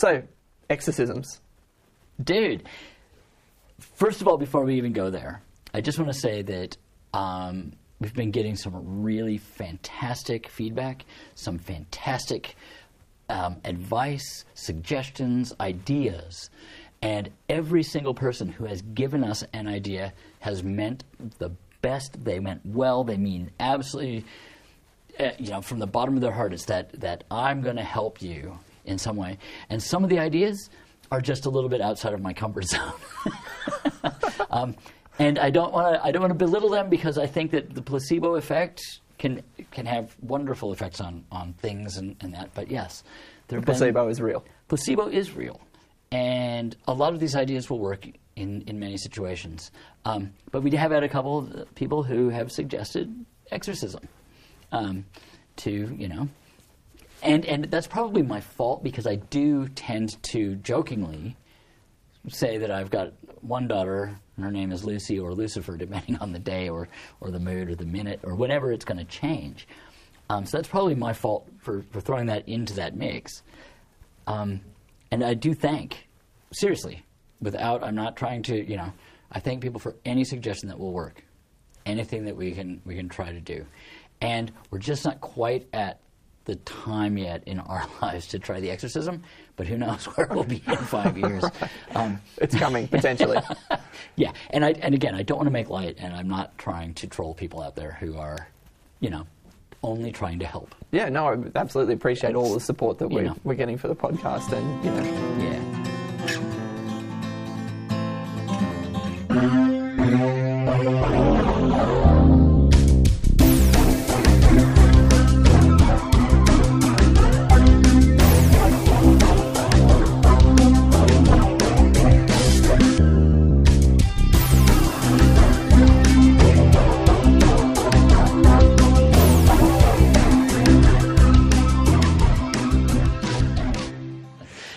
So, exorcisms. Dude, first of all, before we even go there, I just want to say that um, we've been getting some really fantastic feedback, some fantastic um, advice, suggestions, ideas. And every single person who has given us an idea has meant the best. They meant well. They mean absolutely, uh, you know, from the bottom of their heart, it's that, that I'm going to help you in some way. And some of the ideas are just a little bit outside of my comfort zone. um, and I don't want to I don't want to belittle them because I think that the placebo effect can can have wonderful effects on, on things and, and that. But yes, there Placebo is real. placebo is real, and a lot of these ideas will work in, in many situations. Um, but we have had a couple of people who have suggested exorcism um, to you know, and and that's probably my fault because I do tend to jokingly say that I've got one daughter and her name is Lucy or Lucifer, depending on the day or, or the mood or the minute or whenever it's going to change. Um, so that's probably my fault for, for throwing that into that mix. Um, and I do thank, seriously, without, I'm not trying to, you know, I thank people for any suggestion that will work, anything that we can, we can try to do. And we're just not quite at the time yet in our lives to try the exorcism, but who knows where we'll be in five years. Um, It's coming, potentially. yeah, and I and again, I don't want to make light, and I'm not trying to troll people out there who are, you know, only trying to help. yeah, no, I absolutely appreciate all the support that we're, know. we're getting for the podcast. And, you know, Yeah.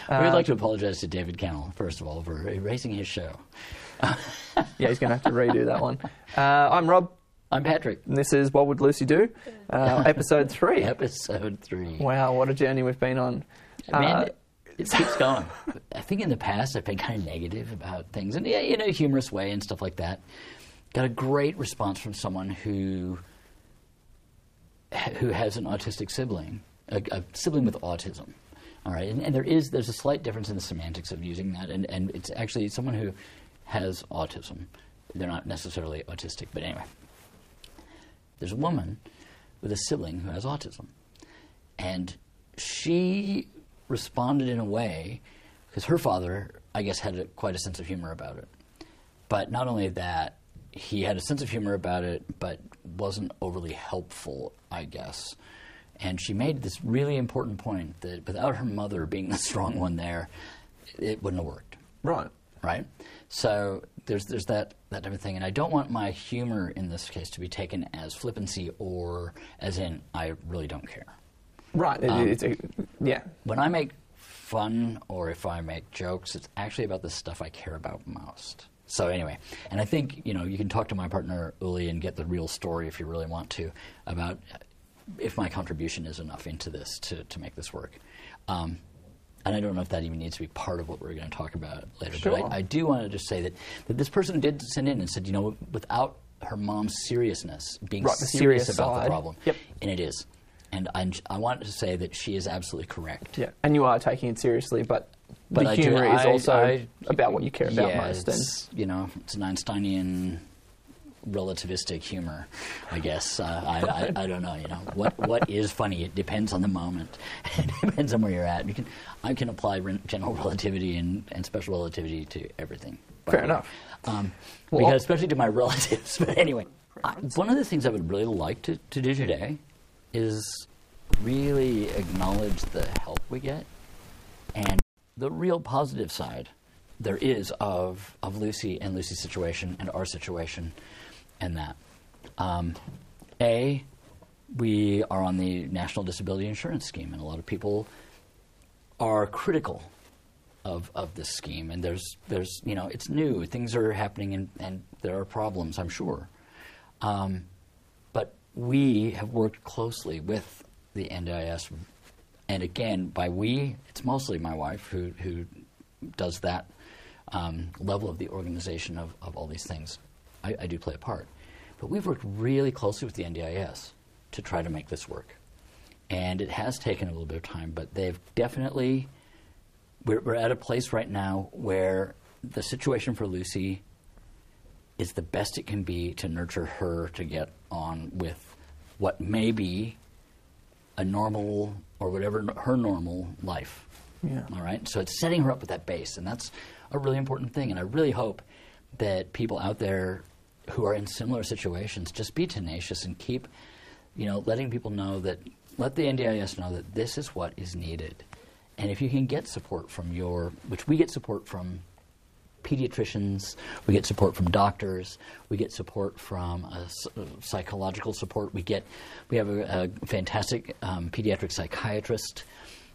We would like to apologize to David Cannell, first of all, for erasing his show. yeah, he's going to have to redo that one. Uh, I'm Rob, I'm Patrick. and this is What Would Lucy Do? Uh, episode three. Episode three. Wow, what a journey we've been on. Man, Uh, it keeps going. I think in the past I've been kind of negative about things, and yeah, in a humorous way and stuff like that. Got a great response from someone who who has an autistic sibling, a, a sibling with autism. All right, and, and there is there's a slight difference in the semantics of using that, and, and it's actually someone who has autism. They're not necessarily autistic, but anyway, there's a woman with a sibling who has autism, and she responded in a way because her father, I guess, had a, quite a sense of humor about it. But not only that, he had a sense of humor about it, but wasn't overly helpful, I guess. And she made this really important point that without her mother being the strong one there, it wouldn't have worked right. right? So there's there's that that type of thing, and I don't want my humor in this case to be taken as flippancy or as in I really don't care. Right. It- Um, it's a, yeah. When I make fun or if I make jokes, it's actually about the stuff I care about most. So anyway, and I think you know you can talk to my partner Uli and get the real story if you really want to about if my contribution is enough into this to, to make this work. Um, and I don't know if that even needs to be part of what we're going to talk about later. Sure. But I, I do want to just say that, that this person did send in and said, you know, without her mom's seriousness, being Right, serious serious about the problem, Yep. and it is. And I'm, I want to say that she is absolutely correct. Yeah. And you are taking it seriously, but, But the I do- humour is also I- about what you care about yeah, most. And you know, it's an Einsteinian relativistic humor, I guess. Uh, I, I, I don't know. You know, what what is funny? It depends on the moment. it depends on where you're at. You can I can apply re- general relativity and, and special relativity to everything. Fair way. enough. Um, Well- because especially to my relatives. But anyway, I, one of the things I would really like to, to do today is really acknowledge the help we get and the real positive side there is of, of Lucy and Lucy's situation and our situation and that. Um, a, we are on the National Disability Insurance Scheme, and a lot of people are critical of, of this scheme. And there's, there's, you know, it's new, things are happening, and, and there are problems, I'm sure. Um, but we have worked closely with the NDIS and again, by we, it's mostly my wife who, who does that um, level of the organization of, of all these things. I, I do play a part. But we've worked really closely with the NDIS to try to make this work. And it has taken a little bit of time, but they've definitely, we're, we're at a place right now where the situation for Lucy is the best it can be to nurture her to get on with what may be a normal or whatever her normal life. Yeah. All right. So it's setting her up with that base, and that's a really important thing. And I really hope that people out there who are in similar situations just be tenacious and keep, you know, letting people know that let the NDIS know that this is what is needed. And if you can get support from your, which we get support from pediatricians, we get support from doctors, we get support from uh, psychological support. We get, we have a, a fantastic um, pediatric psychiatrist.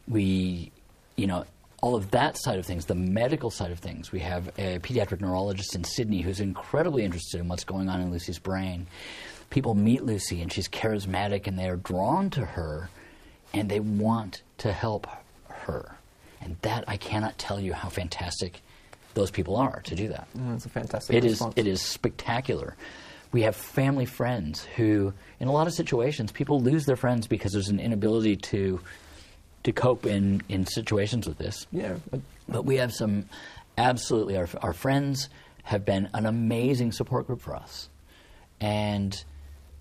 We, you know, all of that side of things, the medical side of things. We have a pediatric neurologist in Sydney who's incredibly interested in what's going on in Lucy's brain. People meet Lucy and she's charismatic and they are drawn to her and they want to help her. And that I cannot tell you how fantastic those people are to do that. Mm, it's a fantastic It is, it is spectacular. We have family friends who, in a lot of situations, people lose their friends because there's an inability to to cope in, in situations with this. Yeah. but- we have some absolutely, our, our friends have been an amazing support group for us. And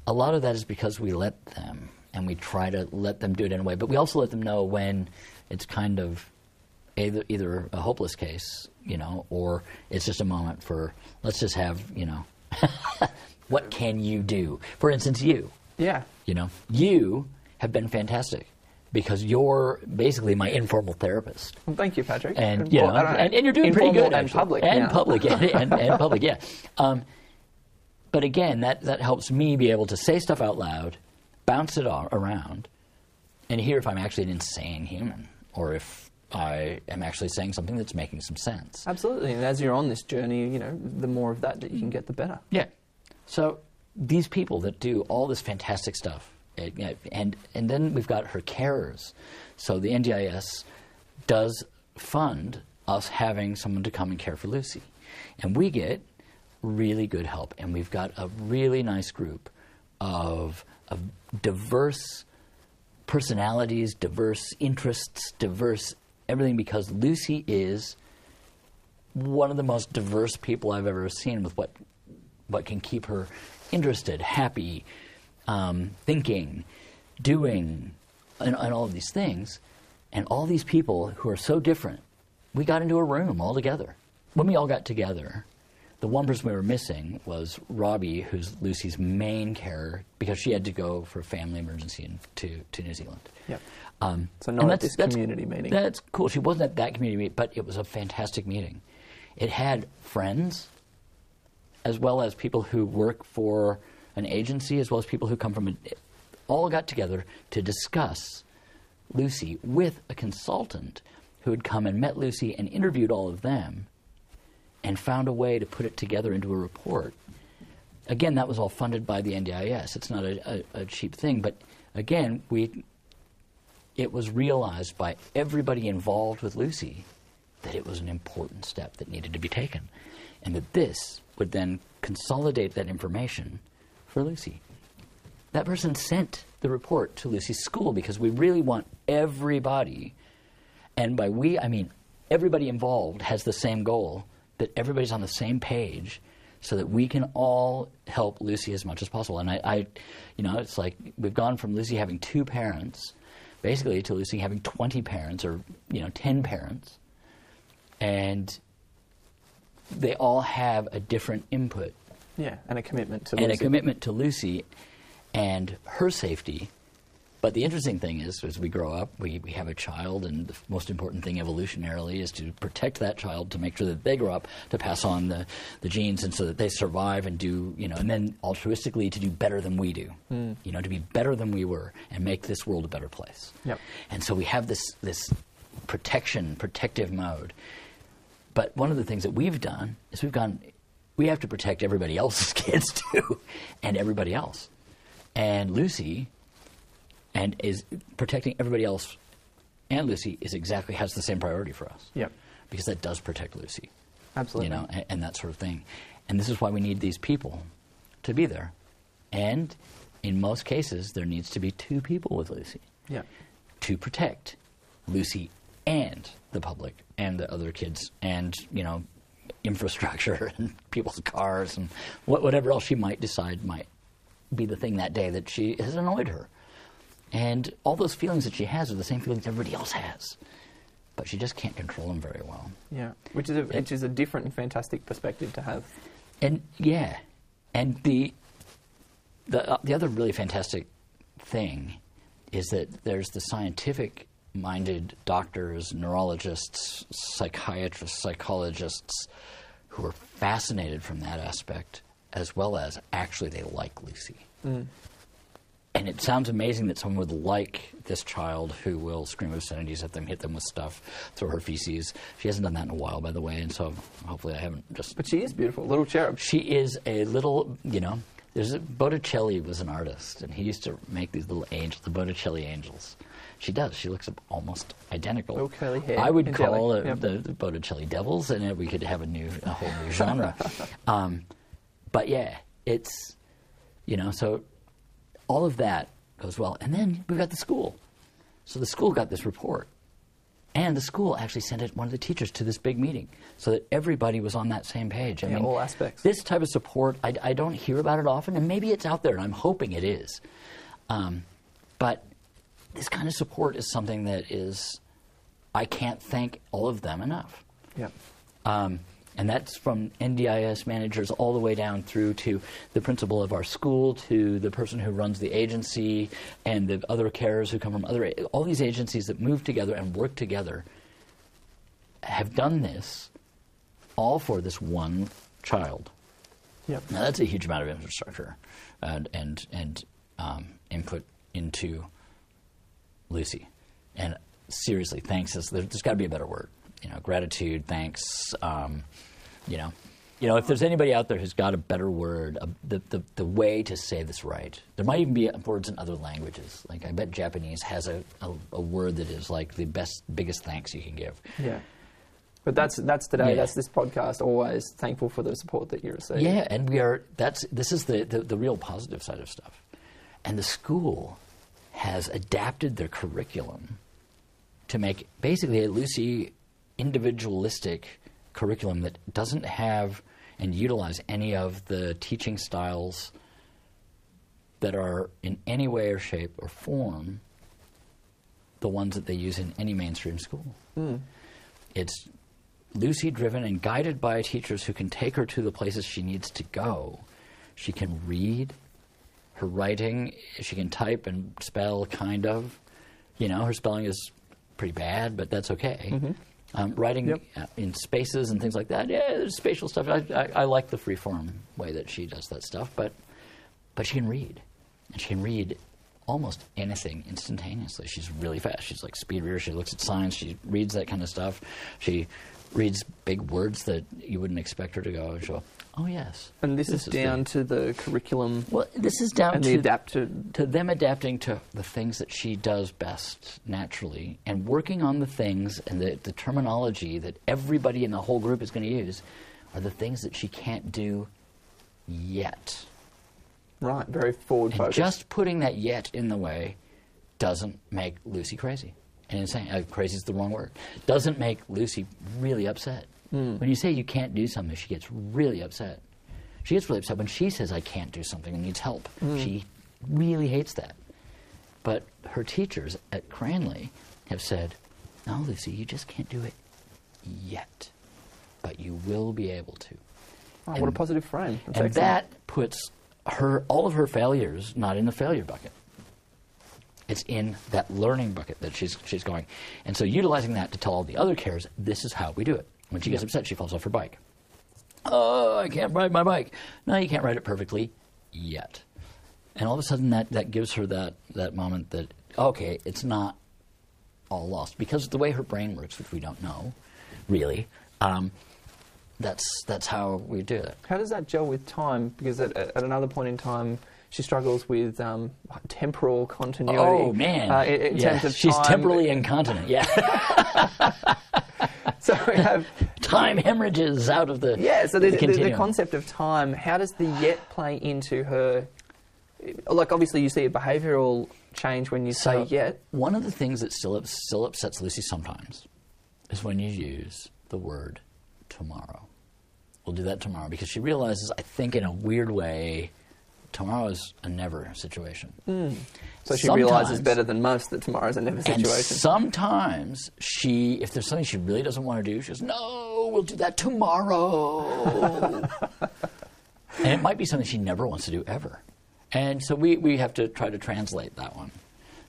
a lot of that is because we let them and we try to let them do it in a way. But we also let them know when it's kind of either, either a hopeless case, you know, or it's just a moment for, let's just have, you know, what can you do? For instance, you. Yeah. You know, you have been fantastic because you're basically my informal therapist. Well, thank you, Patrick. And you know, Well, don't and, and you're doing pretty good, and actually. public, and yeah. public, and, and, and public, yeah. Um, but again, that that helps me be able to say stuff out loud, bounce it all around, and hear if I'm actually an insane human or if I am actually saying something that's making some sense. Absolutely. And as you're on this journey, you know, the more of that that you can get, the better. Yeah. So these people that do all this fantastic stuff, and and then we've got her carers. So the NDIS does fund us having someone to come and care for Lucy, and we get really good help. And we've got a really nice group of of diverse personalities, diverse interests, diverse everything because Lucy is one of the most diverse people I've ever seen with what what can keep her interested, happy, um, thinking, doing, and, and all of these things. And all these people who are so different, we got into a room all together. When we all got together, the one person we were missing was Robbie, who's Lucy's main carer, because she had to go for a family emergency in, to, to New Zealand. Yep. Um, So not at this community meeting. That's cool. She wasn't at that community meeting, but it was a fantastic meeting. It had friends, as well as people who work for an agency, as well as people who come from a, all got together to discuss Lucy with a consultant who had come and met Lucy and interviewed all of them and found a way to put it together into a report. Again, that was all funded by the NDIS. It's not a, a, a cheap thing, but again, we it was realized by everybody involved with Lucy that it was an important step that needed to be taken, and that this would then consolidate that information for Lucy. That person sent the report to Lucy's school because we really want everybody, and by we, I mean everybody involved has the same goal, that everybody's on the same page so that we can all help Lucy as much as possible. And I, I you know, it's like we've gone from Lucy having two parents basically to Lucy having 20 parents or, you know, 10 parents. And they all have a different input Yeah, and a commitment to and a Lucy. commitment to Lucy and her safety. But the interesting thing is, as we grow up, we, we have a child, and the most important thing evolutionarily is to protect that child to make sure that they grow up to pass on the, the genes and so that they survive and do, you know, and then altruistically to do better than we do. Hmm. You know, to be better than we were and make this world a better place. Yep. And so we have this, this protection, protective mode. But one of the things that we've done is we've gone, we have to protect everybody else's kids too, and everybody else. And Lucy, and is protecting everybody else and Lucy is exactly has the same priority for us. Yep. Because that does protect Lucy. Absolutely. You know, and, and that sort of thing. And this is why we need these people to be there. And in most cases, there needs to be two people with Lucy Yeah. to protect Lucy and the public and the other kids and you know infrastructure and people's cars and what, whatever else she might decide might be the thing that day that she has annoyed her. And all those feelings that she has are the same feelings everybody else has, but she just can't control them very well. Yeah. Which is a which is a different and fantastic perspective to have. And yeah, and the the uh, the other really fantastic thing is that there's the scientific minded doctors, neurologists, psychiatrists, psychologists who are fascinated from that aspect as well as actually they like Lucy. Mm. And it sounds amazing that someone would like this child who will scream obscenities at them, hit them with stuff, throw her feces. She hasn't done that in a while, by the way, and so hopefully I haven't just But she is beautiful, little cherub. she is a little, you know. There's a, Botticelli was an artist, and he used to make these little angels, the Botticelli angels. She does. She looks almost identical. Little curly hair I would call it Yep. the, the Botticelli devils, and then we could have a new, a whole new genre. um, but yeah, it's, you know, so all of that goes well, and then we've got the school. So the school got this report, and the school actually sent it, one of the teachers to this big meeting so that everybody was on that same page. I Yeah, mean, all aspects. This type of support, I, I don't hear about it often, and maybe it's out there, and I'm hoping it is. Um, but this kind of support is something that is, I can't thank all of them enough. Yeah. Um, and that's from NDIS managers all the way down through to the principal of our school, to the person who runs the agency, and the other carers who come from other. All these agencies that move together and work together have done this all for this one child. Yep. Now that's a huge amount of infrastructure and and and um, input into Lucy. And seriously, thanks is there, there's got to be a better word. You know, gratitude, thanks. Um, you know, you know, if there's anybody out there who's got a better word, a, the, the the way to say this right, there might even be words in other languages. Like I bet Japanese has a, a, a word that is like the best, biggest thanks you can give. Yeah. But that's that's today. Yeah. That's this podcast. Always thankful for the support that you receive. Yeah, and we are. That's this is the, the the real positive side of stuff, and the school has adapted their curriculum to make basically a Lucy individualistic curriculum that doesn't have and utilize any of the teaching styles that are in any way or shape or form the ones that they use in any mainstream school. Hmm. It's Lucy driven and guided by teachers who can take her to the places she needs to go. She can read. Her writing, she can type and spell, kind of. You know, her spelling is pretty bad, but that's okay. Um, writing Yep. uh, in spaces and things like that, yeah, there's spatial stuff. I, I, I like the freeform way that she does that stuff, but but she can read, and she can read almost anything instantaneously. She's really fast. She's like speed reader. She looks at signs. She reads that kind of stuff. She reads big words that you wouldn't expect her to go. And she'll, go, oh yes. And this, is the- down to the curriculum well, this is down and to the adapted. to them adapting to the things that she does best naturally and working on the things and the, the terminology that everybody in the whole group is going to use are the things that she can't do yet. Right. Very forward And focused. just putting that yet in the way doesn't make Lucy crazy. And insane. Uh, crazy is the wrong word. Doesn't make Lucy really upset. Hmm. When you say you can't do something, she gets really upset. She gets really upset when she says, I can't do something and needs help. Hmm. She really hates that. But her teachers at Cranley have said, No, Lucy, you just can't do it yet. But you will be able to. Oh, what a positive frame. That's and excellent. that puts her all of her failures not in the failure bucket. It's in that learning bucket that she's she's going. And so utilizing that to tell all the other carers, this is how we do it. When she gets upset, she falls off her bike. Oh, I can't ride my bike. No, you can't ride it perfectly yet. And all of a sudden that, that gives her that, that moment that, okay, it's not all lost. Because the way her brain works, which we don't know, really, um, that's that's how we do it. How does that gel with time? Because at, at another point in time, she struggles with um, temporal continuity. Oh man! uh, in, in Yeah, terms of she's time. temporally incontinent. Yeah, So we have time hemorrhages out of the yeah. So the, the, the concept of time. How does the yet play into her? Like obviously, you see a behavioural change when you So, say yet. One of the things that still ups- still upsets Lucy sometimes is when you use the word tomorrow. We'll do that tomorrow because she realizes, I think, in a weird way, tomorrow is a never situation. Hmm. So she realizes better than most that tomorrow's a never And situation. sometimes she, if there's something she really doesn't want to do, she goes, "No, we'll do that tomorrow." and it might be something she never wants to do ever. And so we, we have to try to translate that one.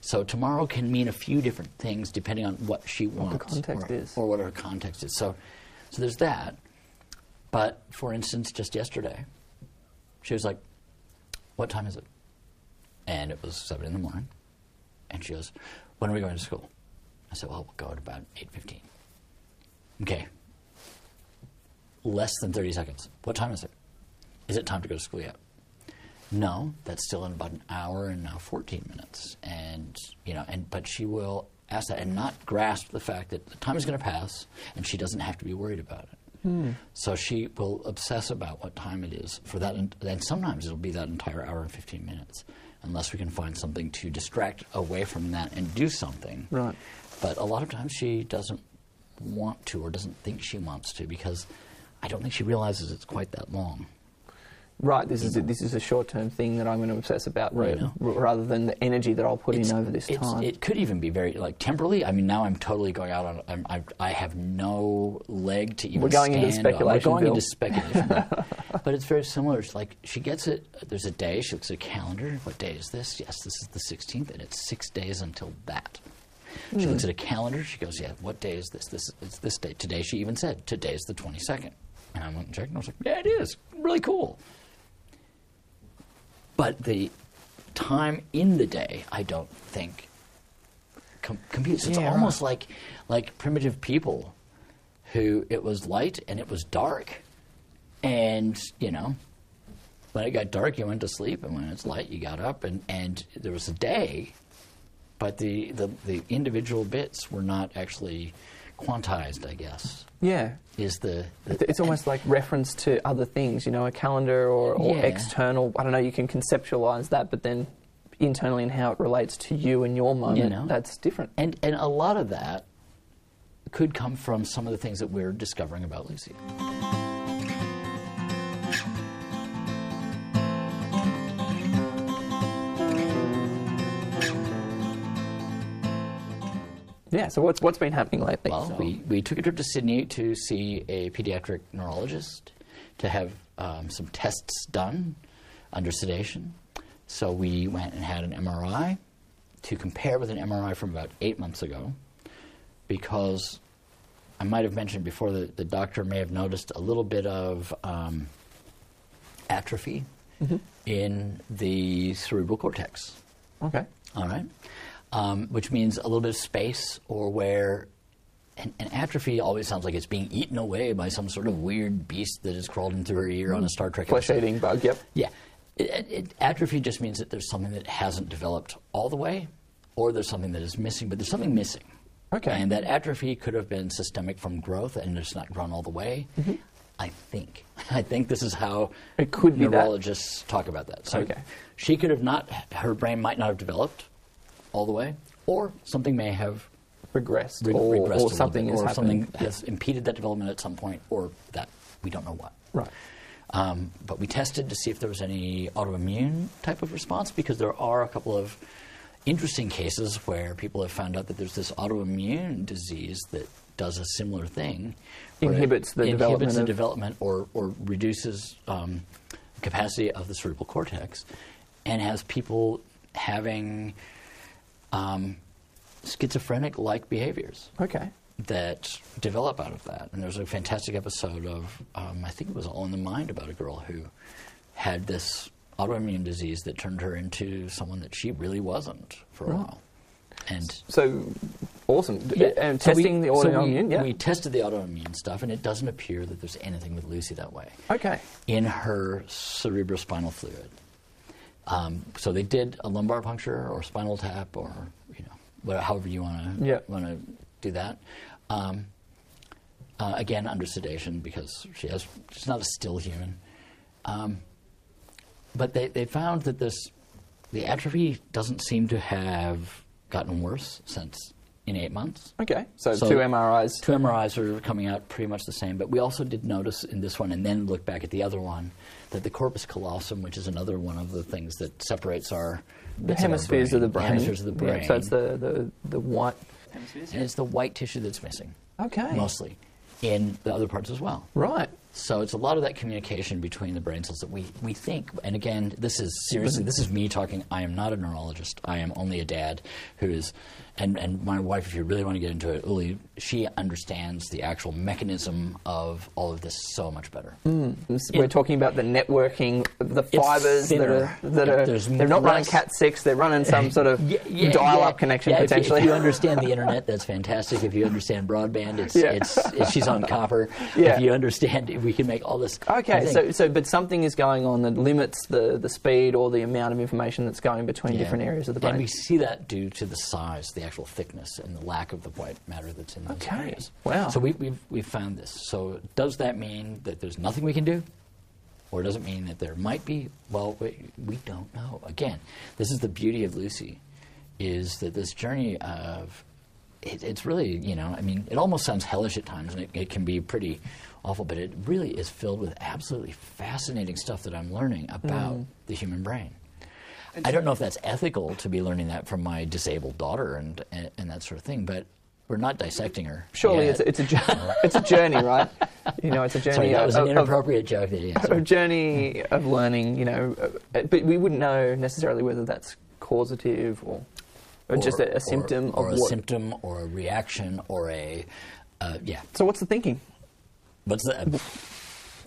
So tomorrow can mean a few different things depending on what she wants context or, or what her context is. So, so there's that. But for instance, just yesterday, she was like, "What time is it?" And it was seven in the morning. And she goes, "When are we going to school?" I said, "Well, we'll go at about eight fifteen. Okay. Less than thirty seconds. What time is it? Is it time to go to school yet? No, that's still in about an hour and now fourteen minutes. And you know, and but she will ask that and not grasp the fact that the time is going to pass, and she doesn't have to be worried about it. Hmm. So she will obsess about what time it is for that, and sometimes it'll be that entire hour and fifteen minutes, unless we can find something to distract away from that and do something. Right. But a lot of times she doesn't want to or doesn't think she wants to because I don't think she realizes it's quite that long. Right, this is a, this is a short term thing that I'm going to obsess about, ra- know. r- rather than the energy that I'll put in over this it's- time. It could even be very like temporally. I mean, now I'm totally going out on. I'm, I, I have no leg to even. We're going into stand on. We're going speculation-ville. into speculation. but it's very similar. It's like she gets it. There's a day. She looks at a calendar. What day is this? Yes, this is the 16th, and it's six days until that. She Hmm. looks at a calendar. She goes, "Yeah, what day is this? This it's this day. Today." She even said, "Today's the 22nd." And I went and checked, and I was like, "Yeah, it is. Really cool." But the time in the day, I don't think com- computes. It's Yeah, almost like like primitive people who it was light and it was dark, and you know, when it got dark, you went to sleep, and when it's light, you got up, and and there was a day, but the the, the individual bits were not actually quantized. I guess yeah. is the, the It's almost like reference to other things, you know, a calendar or, or Yeah. external. I don't know, you can conceptualize that, but then internally and how it relates to you and your moment, know. that's different. And and a lot of that could come from some of the things that we're discovering about Lucy. Yeah, so what's, what's been happening lately? Well, So- we, we took a trip to Sydney to see a pediatric neurologist to have um, some tests done under sedation. So we went and had an MRI to compare with an MRI from about eight months ago because I might have mentioned before that the doctor may have noticed a little bit of um, atrophy in the cerebral cortex. Okay. All right. Um, which means a little bit of space or where. And, and atrophy always sounds like it's being eaten away by some sort of weird beast that has crawled into her ear on a Star Trek Flesh episode. eating bug, yep. Yeah. It, it, it- atrophy just means that there's something that hasn't developed all the way, or there's something that is missing, but there's something missing. Okay. And that atrophy could have been systemic from growth and it's not grown all the way. I think. I think this is how Mm-hmm. It could neurologists talk about that. So Okay. she could have not, her brain might not have developed all the way, or something may have Regressed, re- or, regressed or something bit, or something has impeded that development at some point, or that we don't know what. Right. Um, but we tested to see if there was any autoimmune type of response because there are a couple of interesting cases where people have found out that there's this autoimmune disease that does a similar thing. Inhibits the inhibits development the development or, or reduces um, capacity of the cerebral cortex and has people having um, schizophrenic-like behaviors Okay. that develop out of that. And there's a fantastic episode of, um, I think it was All in the Mind, about a girl who had this autoimmune disease that turned her into someone that she really wasn't for a Right. while. And So, awesome. yeah, And so we- testing the so we- autoimmune, yeah. We tested the autoimmune stuff, and it doesn't appear that there's anything with Lucy that way okay. in her cerebrospinal fluid. Um, so they did a lumbar puncture or spinal tap or you know whatever, however you want to Yeah. want to do that. Um, uh, again, under sedation because she has she's not a still human. Um, but they, they found that this the atrophy doesn't seem to have gotten worse since in eight months. Okay, so, So- two MRIs. Two MRIs are coming out pretty much the same, but we also did notice in this one, and then look back at the other one, that the corpus callosum, which is another one of the things that separates our The bits of our hemispheres of the the brain. hemispheres of the Yeah, brain, so it's the, the, the white hemispheres. and it's the white tissue that's missing Okay. mostly in the other parts as well. Right. So it's a lot of that communication between the brain cells that we, we think. And again, this is seriously, this is me talking. I am not a neurologist. I am only a dad who is, and, and my wife, if you really want to get into it, Uli, she understands the actual mechanism of all of this so much better. Mm, we're talking about the networking, the It's fibers that are that yeah, are they're not running Cat six. They're running some sort of Yeah, yeah, dial-up yeah. connection Yeah, if potentially. If you, understand the internet, that's fantastic. If you understand broadband, it's, Yeah. it's, it's she's on copper. Yeah. If you understand, we can make all this. Okay, so, so but something is going on that limits the, the speed or the amount of information that's going between Yeah. different areas of the brain. And we see that due to the size, the actual thickness, and the lack of the white matter that's in those Okay. areas. Wow. So we, we've, we've found this. So does that mean that there's nothing we can do? Or does it mean that there might be? Well, we, we don't know. Again, this is the beauty of Lucy, is that this journey of it, it's really, you know, I mean, it almost sounds hellish at times, and it, it can be pretty awful, but it really is filled with absolutely fascinating stuff that I'm learning about Mm. the human brain. I don't know if that's ethical to be learning that from my disabled daughter and, and, and that sort of thing, but we're not dissecting her. Surely yet. it's a, it's a it's a journey, right? You know, it's a journey. Sorry, that of, was an of- inappropriate joke. That, yeah, a journey of learning. You know, uh, but we wouldn't know necessarily whether that's causative or, or, just a, a symptom or of a what. symptom or a reaction or a uh, yeah. So what's the thinking? What's that?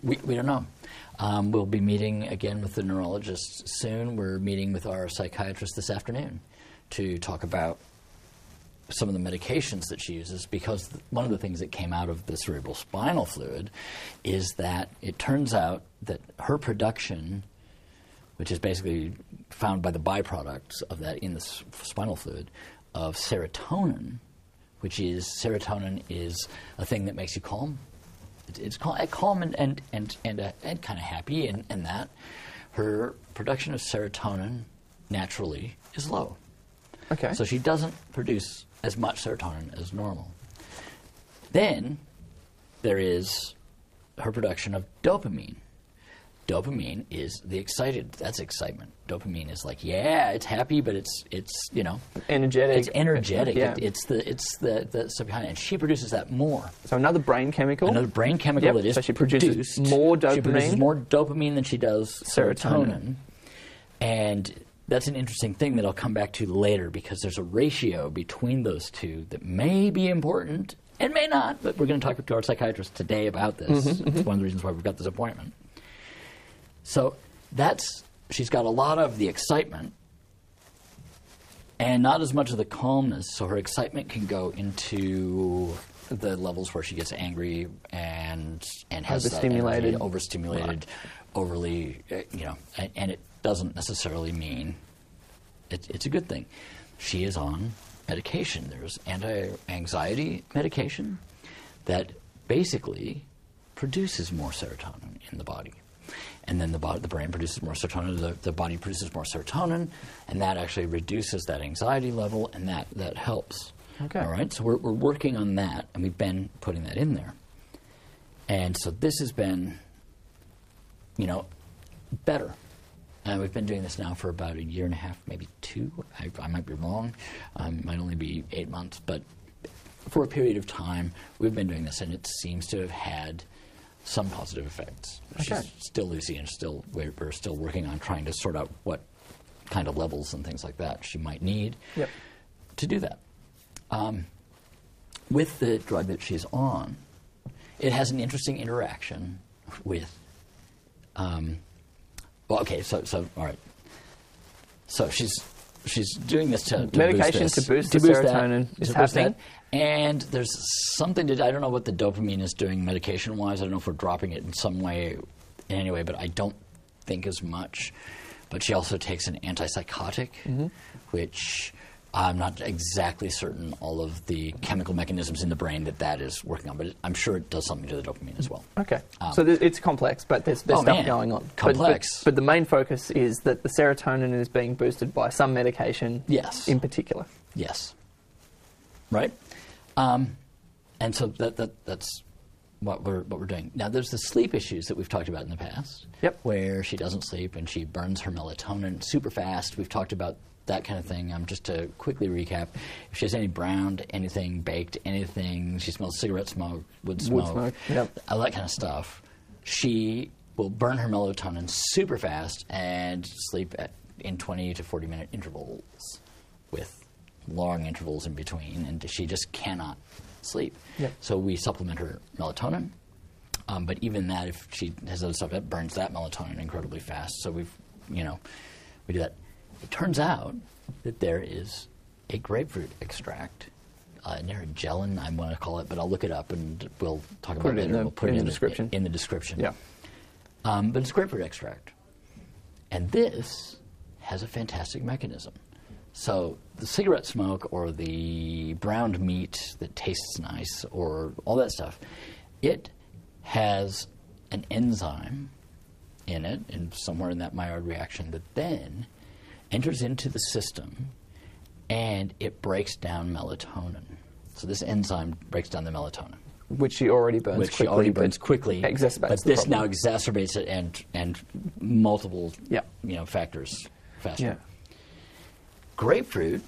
We, we don't know. Um, we'll be meeting again with the neurologist soon. We're meeting with our psychiatrist this afternoon to talk about some of the medications that she uses because one of the things that came out of the cerebral spinal fluid is that it turns out that her production, which is basically found by the byproducts of that in the spinal fluid, of serotonin, which is serotonin is a thing that makes you calm. It's, it's cal- calm and and and and, uh, and kind of happy, and, and that her production of serotonin naturally is low. Okay. So she doesn't produce as much serotonin as normal. Then there is her production of dopamine. Dopamine is the excited. That's excitement. Dopamine is like, yeah, it's happy, but it's it's you know, Energetic. it's energetic. Yeah. It, it's the it's the the stuff behind it. And she produces that more. so another brain chemical. Another brain chemical Yep, that is so she produces produced. more She produces dopamine. more dopamine than she does Serotonin. serotonin. And that's an interesting thing that I'll come back to later because there's a ratio between those two that may be important and may not. But we're going to talk to our psychiatrist today about this. Mm-hmm, It's one of the reasons why we've got this appointment. So that's she's got a lot of the excitement and not as much of the calmness. So her excitement can go into the levels where she gets angry and and has that Overstimulated. energy, overstimulated, overly, uh, you know, and, and it doesn't necessarily mean it, it's a good thing. She is on medication. There's anti-anxiety medication that basically produces more serotonin in the body. And then the, body, the brain produces more serotonin, the, the body produces more serotonin, and that actually reduces that anxiety level, and that, that helps. Okay. All right? So we're, we're working on that, and we've been putting that in there. And so this has been, you know, better. And we've been doing this now for about a year and a half, maybe two. I, I might be wrong. Um, it might only be eight months, but for a period of time, we've been doing this, and it seems to have had some positive effects. Okay. She's still Lucy, and still we're, we're still working on trying to sort out what kind of levels and things like that she might need Yep. to do that. Um, with the drug that she's on, it has an interesting interaction with. Um, well, okay, so so all right. So she's she's doing this to, to Medication boost this, to boost the that, serotonin is to boost that. happening. And there's something to I don't know what the dopamine is doing medication wise. I don't know if we're dropping it in some way, in any way, but I don't think as much. but she also takes an antipsychotic, which I'm not exactly certain all of the chemical mechanisms in the brain that that is working on, but it, I'm sure it does something to the dopamine as well. Okay. Um, so th- it's complex, but there's, there's Oh, stuff man. going on. But- Complex. But, but the main focus is that the serotonin is being boosted by some medication Yes. in particular. Yes. Right? Um, and so that, that, that's what we're, what we're doing. Now, there's the sleep issues that we've talked about in the past. Yep. Where she doesn't sleep and she burns her melatonin super fast. We've talked about that kind of thing. Um, just to quickly recap, if she has any browned, anything baked, anything, she smells cigarette smoke, wood smoke, smoke, yep. all that kind of stuff, she will burn her melatonin super fast and sleep at, in 20 to 40 minute intervals with long intervals in between, and she just cannot sleep. Yep. So we supplement her melatonin. Um, but even that, if she has other stuff, that burns that melatonin incredibly fast. So we've, you know, we do that. It turns out that there is a grapefruit extract, uh, Nerigellin, I want to call it, but I'll look it up and we'll talk Put about it in later. the- we'll put in it the description. In the description. Yeah. Um, but it's grapefruit extract. And this has a fantastic mechanism. So the cigarette smoke or the browned meat that tastes nice or all that stuff, it has an enzyme in it, and somewhere in that Maillard reaction, that then enters into the system and it breaks down melatonin. So this enzyme breaks down the melatonin Which she already burns which quickly. already but burns quickly. Exacerbates but this now exacerbates it and and multiple Yeah. you know factors faster. Yeah. Grapefruit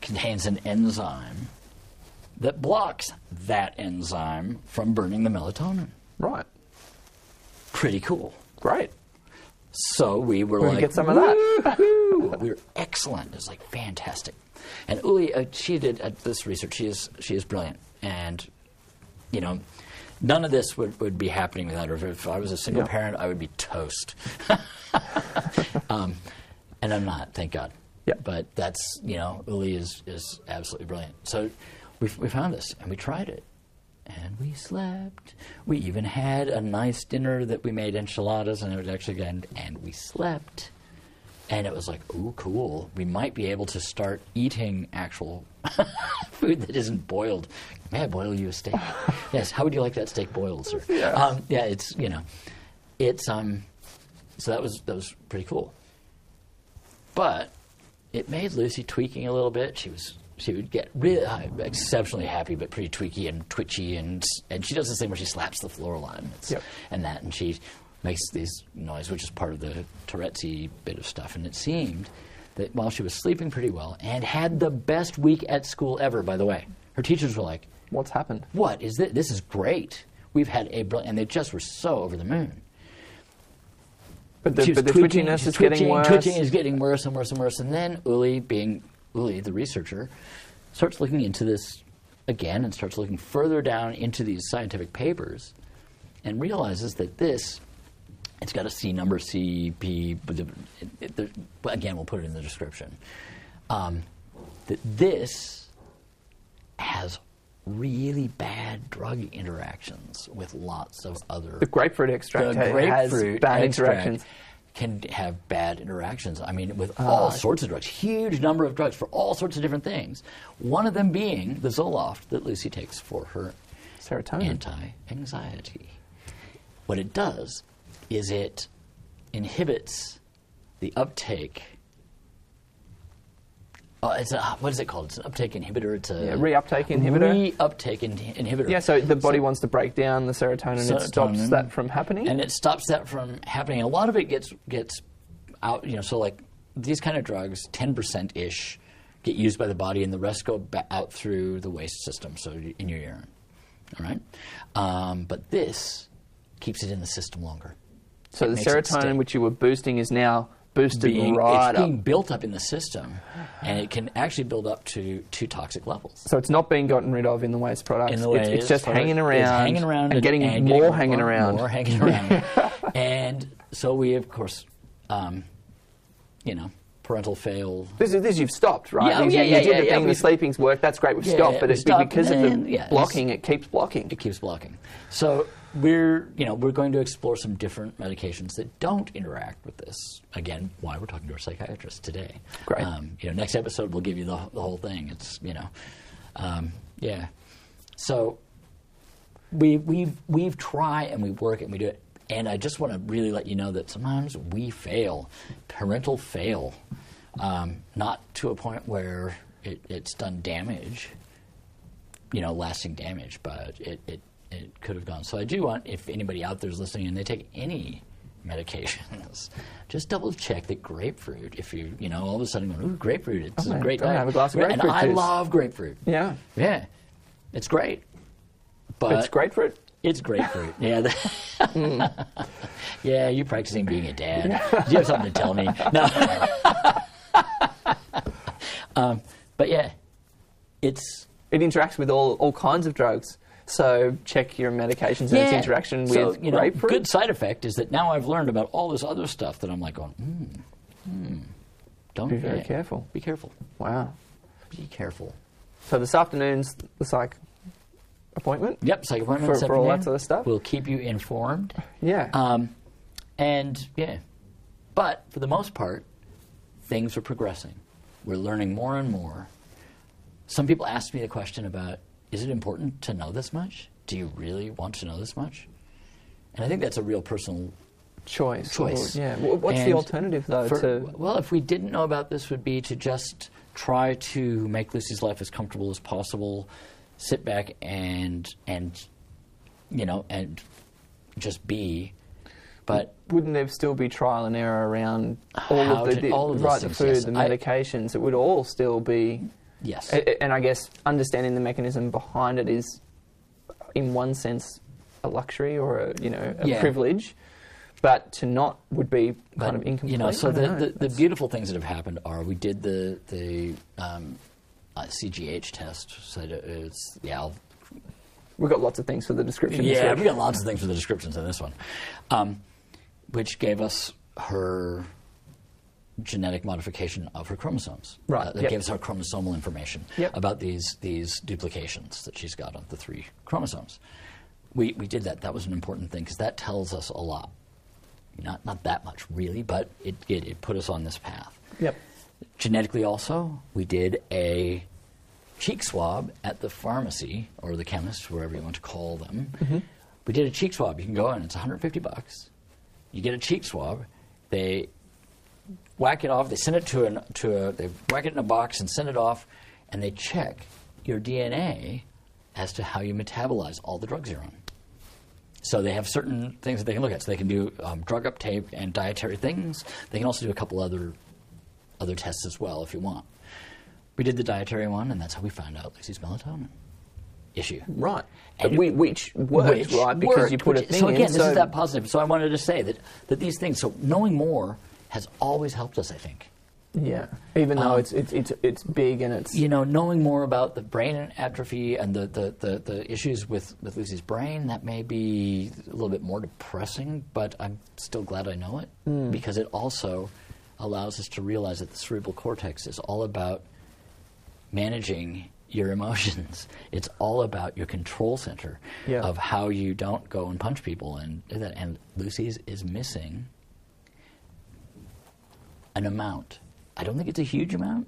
contains an enzyme that blocks that enzyme from burning the melatonin. Right. Pretty cool. Great. So we were We're like, get some of that. We were excellent. It was like fantastic. And Uli, uh, she did uh, this research. She is she is brilliant, and you know, none of this would, would be happening without her. If I was a single Yeah. parent, I would be toast. um, and I'm not, thank God. Yeah. But that's you know, Uli is is absolutely brilliant. So we we found this and we tried it. And we slept. We even had a nice dinner that we made enchiladas, and it was actually good. And we slept. And it was like, ooh, cool. We might be able to start eating actual food that isn't boiled. May I boil you a steak? yes. How would you like that steak boiled, sir? Yeah. Um, yeah. It's you know, it's um. So that was that was pretty cool. But it made Lucy tweaking a little bit. She was she would get really uh, exceptionally happy, but pretty tweaky and twitchy, and and she does this thing where she slaps the floor a lot, and, it's, Yep. and that, and she makes these noise, which is part of the Tourette's bit of stuff. And it seemed that while she was sleeping pretty well and had the best week at school ever, by the way, her teachers were like, What's happened? "What is this? This is great. We've had a brilliant," and they just were so over the moon. But the, but the tweaking, twitchiness is getting worse. Twitching is getting worse and worse and worse. And then Uli, being Uli, the researcher, starts looking into this again and starts looking further down into these scientific papers and realizes that this, it's got a C number, C, P, but the- it, it, there- again, we'll put it in the description. Um, that this really bad drug interactions with lots of other the grapefruit extract the grapefruit has bad extract interactions. can have bad interactions. I mean, with Ah. all sorts of drugs, huge number of drugs for all sorts of different things. One of them being the Zoloft that Lucy takes for her Serotonin. anti-anxiety. What it does is it inhibits the uptake. Oh, it's a, what is it called? It's an uptake inhibitor. It's a Yeah, reuptake inhibitor. Reuptake in, inhibitor. yeah, so the body wants to break down the serotonin. And it stops that from happening. and it stops that from happening. A lot of it gets gets out. You know, so like these kind of drugs, ten percent ish, get used by the body, and the rest go ba- out through the waste system, so in your urine. All right, um, but this keeps it in the system longer. so it the makes it stick. serotonin which you were boosting is now boosted Being, right it's up. being built up in the system, and it can actually build up to to toxic levels. So it's not being gotten rid of in the waste products. in the it's, it's just hanging around, hanging around and, getting and more getting hanging more- around. more hanging around. and so we, of course, um, you know, parental fail. This is this you've stopped, right? Yeah, you, yeah, you yeah, did yeah, the yeah, thing, the sleeping's work, that's great, we've Yeah, stopped, but it's stopped, because of the blocking, it keeps blocking. it keeps blocking. So we're you know we're going to explore some different medications that don't interact with this. Again, why we're talking to our psychiatrist today. Great. Um, you know, next episode we'll give you the, the whole thing. It's you know, um, yeah. So we we've we've tried and we work and we do it. And I just want to really let you know that sometimes we fail, parental fail, um, not to a point where it, it's done damage, you know, lasting damage, but it, it, it could have gone. So I do want, if anybody out there is listening and they take any medications, just double check that grapefruit, if you, you know, all of a sudden going, ooh, grapefruit, it's Oh, a great go and diet. have a glass of grapefruit And I juice. love grapefruit. Yeah. Yeah, it's great. But it's grapefruit. It's grapefruit. Yeah. the- yeah, you're practicing being a dad. Do you have something to tell me? No. um, but yeah, it's It interacts with all, all kinds of drugs. So check your medications and its yeah. interaction with so, you know, grapefruit. Good side effect is that now I've learned about all this other stuff that I'm like going, hmm, hmm. Don't Be very yeah. careful. Be careful. Wow. Be careful. So this afternoon's the psych appointment. Yep, psych appointment. For- for all that sort of stuff? We'll keep you informed. Yeah. Um, and yeah, but for the most part, things are progressing. We're learning more and more. Some people ask me the question about is it important to know this much? Do you really want to know this much? And I think that's a real personal choice. choice. Or- yeah. Wh- What's the alternative though? for- to well, if we didn't know about this, would be to just try to make Lucy's life as comfortable as possible, sit back and and you know and just be. But wouldn't there still be trial and error around all of the to- all of right the food, yes. the I- medications? it would all still be. Yes, a- a- And I guess understanding the mechanism behind it is, in one sense, a luxury or a you know a Yeah. privilege, but to not would be kind but, of incomplete. You know, so the, know. the, the beautiful things that have happened are we did the the um, uh, CGH test. So that it's yeah, I'll we've got lots of things for the description. this Yeah, week. we got lots of things for the descriptions in this one, um, which gave us her genetic modification of her chromosomes. Right, Uh, that yep. gave us our chromosomal information Yep. about these these duplications that she's got on the three chromosomes. We we did that. That was an important thing because that tells us a lot. Not not that much really, but it, it it put us on this path. Yep. Genetically, also, we did a cheek swab at the pharmacy or the chemist, wherever you want to call them. Mm-hmm. We did a cheek swab. You can go in; it's 150 bucks. You get a cheek swab. They whack it off. They send it to an to a. They whack it in a box and send it off, and they check your DNA as to how you metabolize all the drugs you're on. So they have certain things that they can look at. So they can do um, drug uptake and dietary things. They can also do a couple other other tests as well if you want. We did the dietary one, and that's how we found out Lucy's melatonin issue. Right. And we, which worked, Which right? Because worked, you put which- a thing So again, in. this so is that positive. So I wanted to say that, that these things, so knowing more has always helped us, I think. yeah, even though Um, it's, it's it's it's big and it's You know, knowing more about the brain atrophy and the, the, the, the issues with, with Lucy's brain, that may be a little bit more depressing, but I'm still glad I know it Hmm. because it also allows us to realize that the cerebral cortex is all about managing your emotions. It's all about your control center Yeah. of how you don't go and punch people and. And Lucy's is missing an amount. I don't think it's a huge amount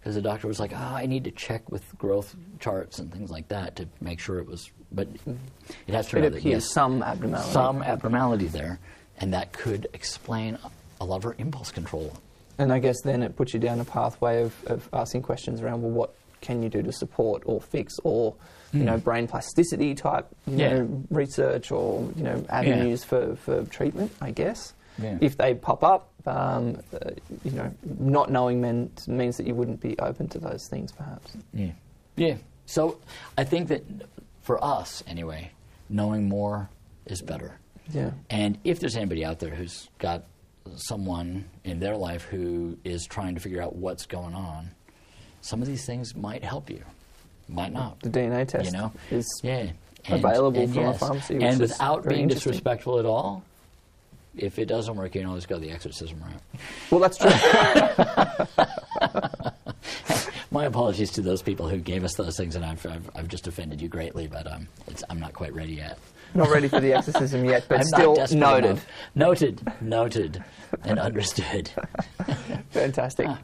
because the doctor was like, "Ah, I need to check with growth charts and things like that to make sure it was." But it has to turn it out that yes, some abnormality. some abnormality there, and that could explain a lot of her impulse control. And I guess then it puts you down a pathway of, of asking questions around, well, what can you do to support or fix or, you know, brain plasticity type, you Hmm. Yeah. know, research or, you know, avenues for, for treatment, I guess. Yeah. If they pop up, um, uh, you know, not knowing meant, means that you wouldn't be open to those things, perhaps. Yeah. Yeah. So I think that for us, anyway, knowing more is better. Yeah. And if there's anybody out there who's got someone in their life who is trying to figure out what's going on, some of these things might help you, might not. The DNA test you know, is yeah, available from a pharmacy, which and without very being disrespectful at all. If it doesn't work, you can always go the exorcism route. Well, that's true. My apologies to those people who gave us those things, and I've, I've, I've just offended you greatly, but um, it's, I'm not quite ready yet. Not ready for the exorcism yet, but I'm still not noted. enough. Noted, noted, and understood. Fantastic. Ah.